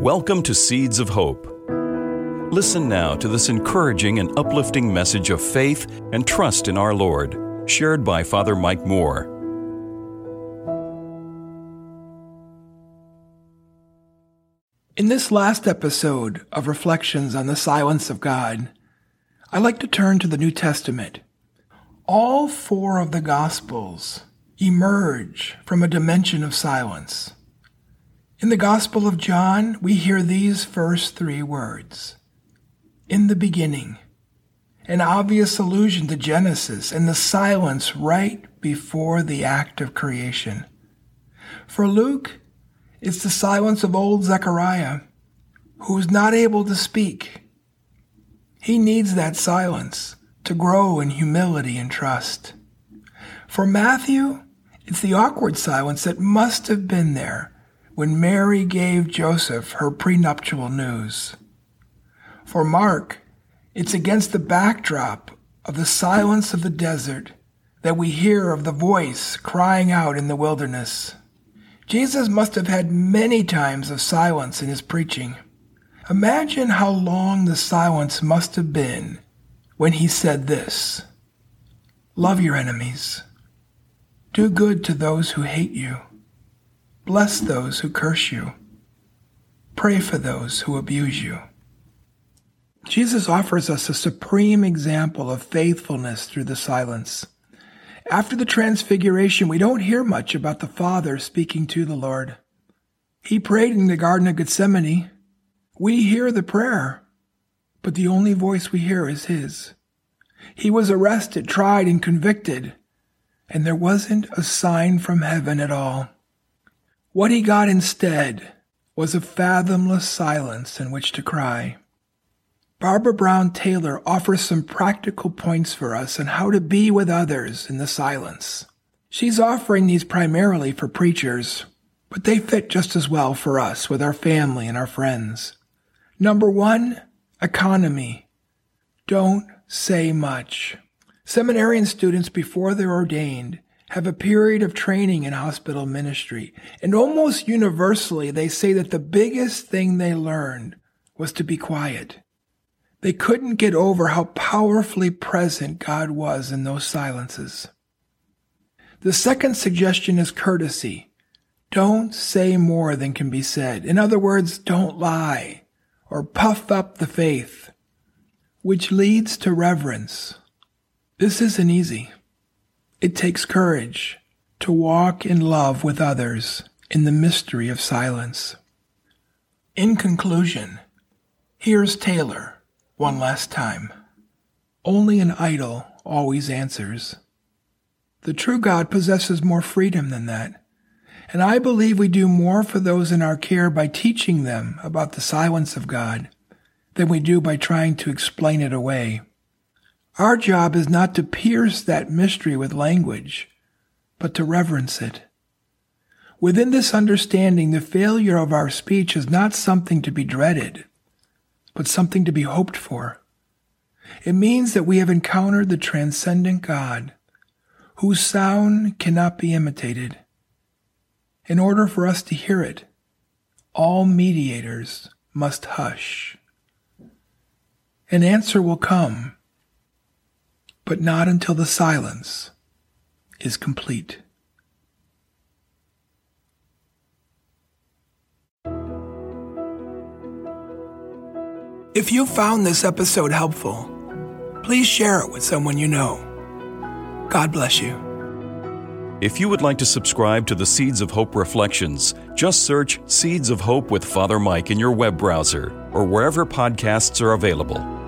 Welcome to Seeds of Hope. Listen now to this encouraging and uplifting message of faith and trust in our Lord, shared by Father Mike Moore. In this last episode of Reflections on the Silence of God, I like to turn to the New Testament. All four of the Gospels emerge from a dimension of silence. In the Gospel of John, we hear these first three words In the beginning, an obvious allusion to Genesis and the silence right before the act of creation. For Luke, it's the silence of old Zechariah, who is not able to speak. He needs that silence to grow in humility and trust. For Matthew, it's the awkward silence that must have been there when Mary gave Joseph her prenuptial news. For Mark, it's against the backdrop of the silence of the desert that we hear of the voice crying out in the wilderness. Jesus must have had many times of silence in his preaching. Imagine how long the silence must have been when he said this Love your enemies. Do good to those who hate you. Bless those who curse you. Pray for those who abuse you. Jesus offers us a supreme example of faithfulness through the silence. After the transfiguration, we don't hear much about the Father speaking to the Lord. He prayed in the Garden of Gethsemane. We hear the prayer, but the only voice we hear is His. He was arrested, tried, and convicted, and there wasn't a sign from heaven at all. What he got instead was a fathomless silence in which to cry. Barbara Brown Taylor offers some practical points for us on how to be with others in the silence. She's offering these primarily for preachers, but they fit just as well for us with our family and our friends. Number one, economy. Don't say much. Seminarian students before they're ordained have a period of training in hospital ministry. And almost universally, they say that the biggest thing they learned was to be quiet. They couldn't get over how powerfully present God was in those silences. The second suggestion is courtesy. Don't say more than can be said. In other words, don't lie or puff up the faith, which leads to reverence. This isn't easy. It takes courage to walk in love with others in the mystery of silence. In conclusion, here's Taylor one last time. Only an idol always answers. The true God possesses more freedom than that. And I believe we do more for those in our care by teaching them about the silence of God than we do by trying to explain it away. Our job is not to pierce that mystery with language, but to reverence it. Within this understanding, the failure of our speech is not something to be dreaded, but something to be hoped for. It means that we have encountered the transcendent God, whose sound cannot be imitated. In order for us to hear it, all mediators must hush. An answer will come but not until the silence is complete. If you found this episode helpful, please share it with someone you know. God bless you. If you would like to subscribe to the Seeds of Hope Reflections, just search Seeds of Hope with Father Mike in your web browser or wherever podcasts are available.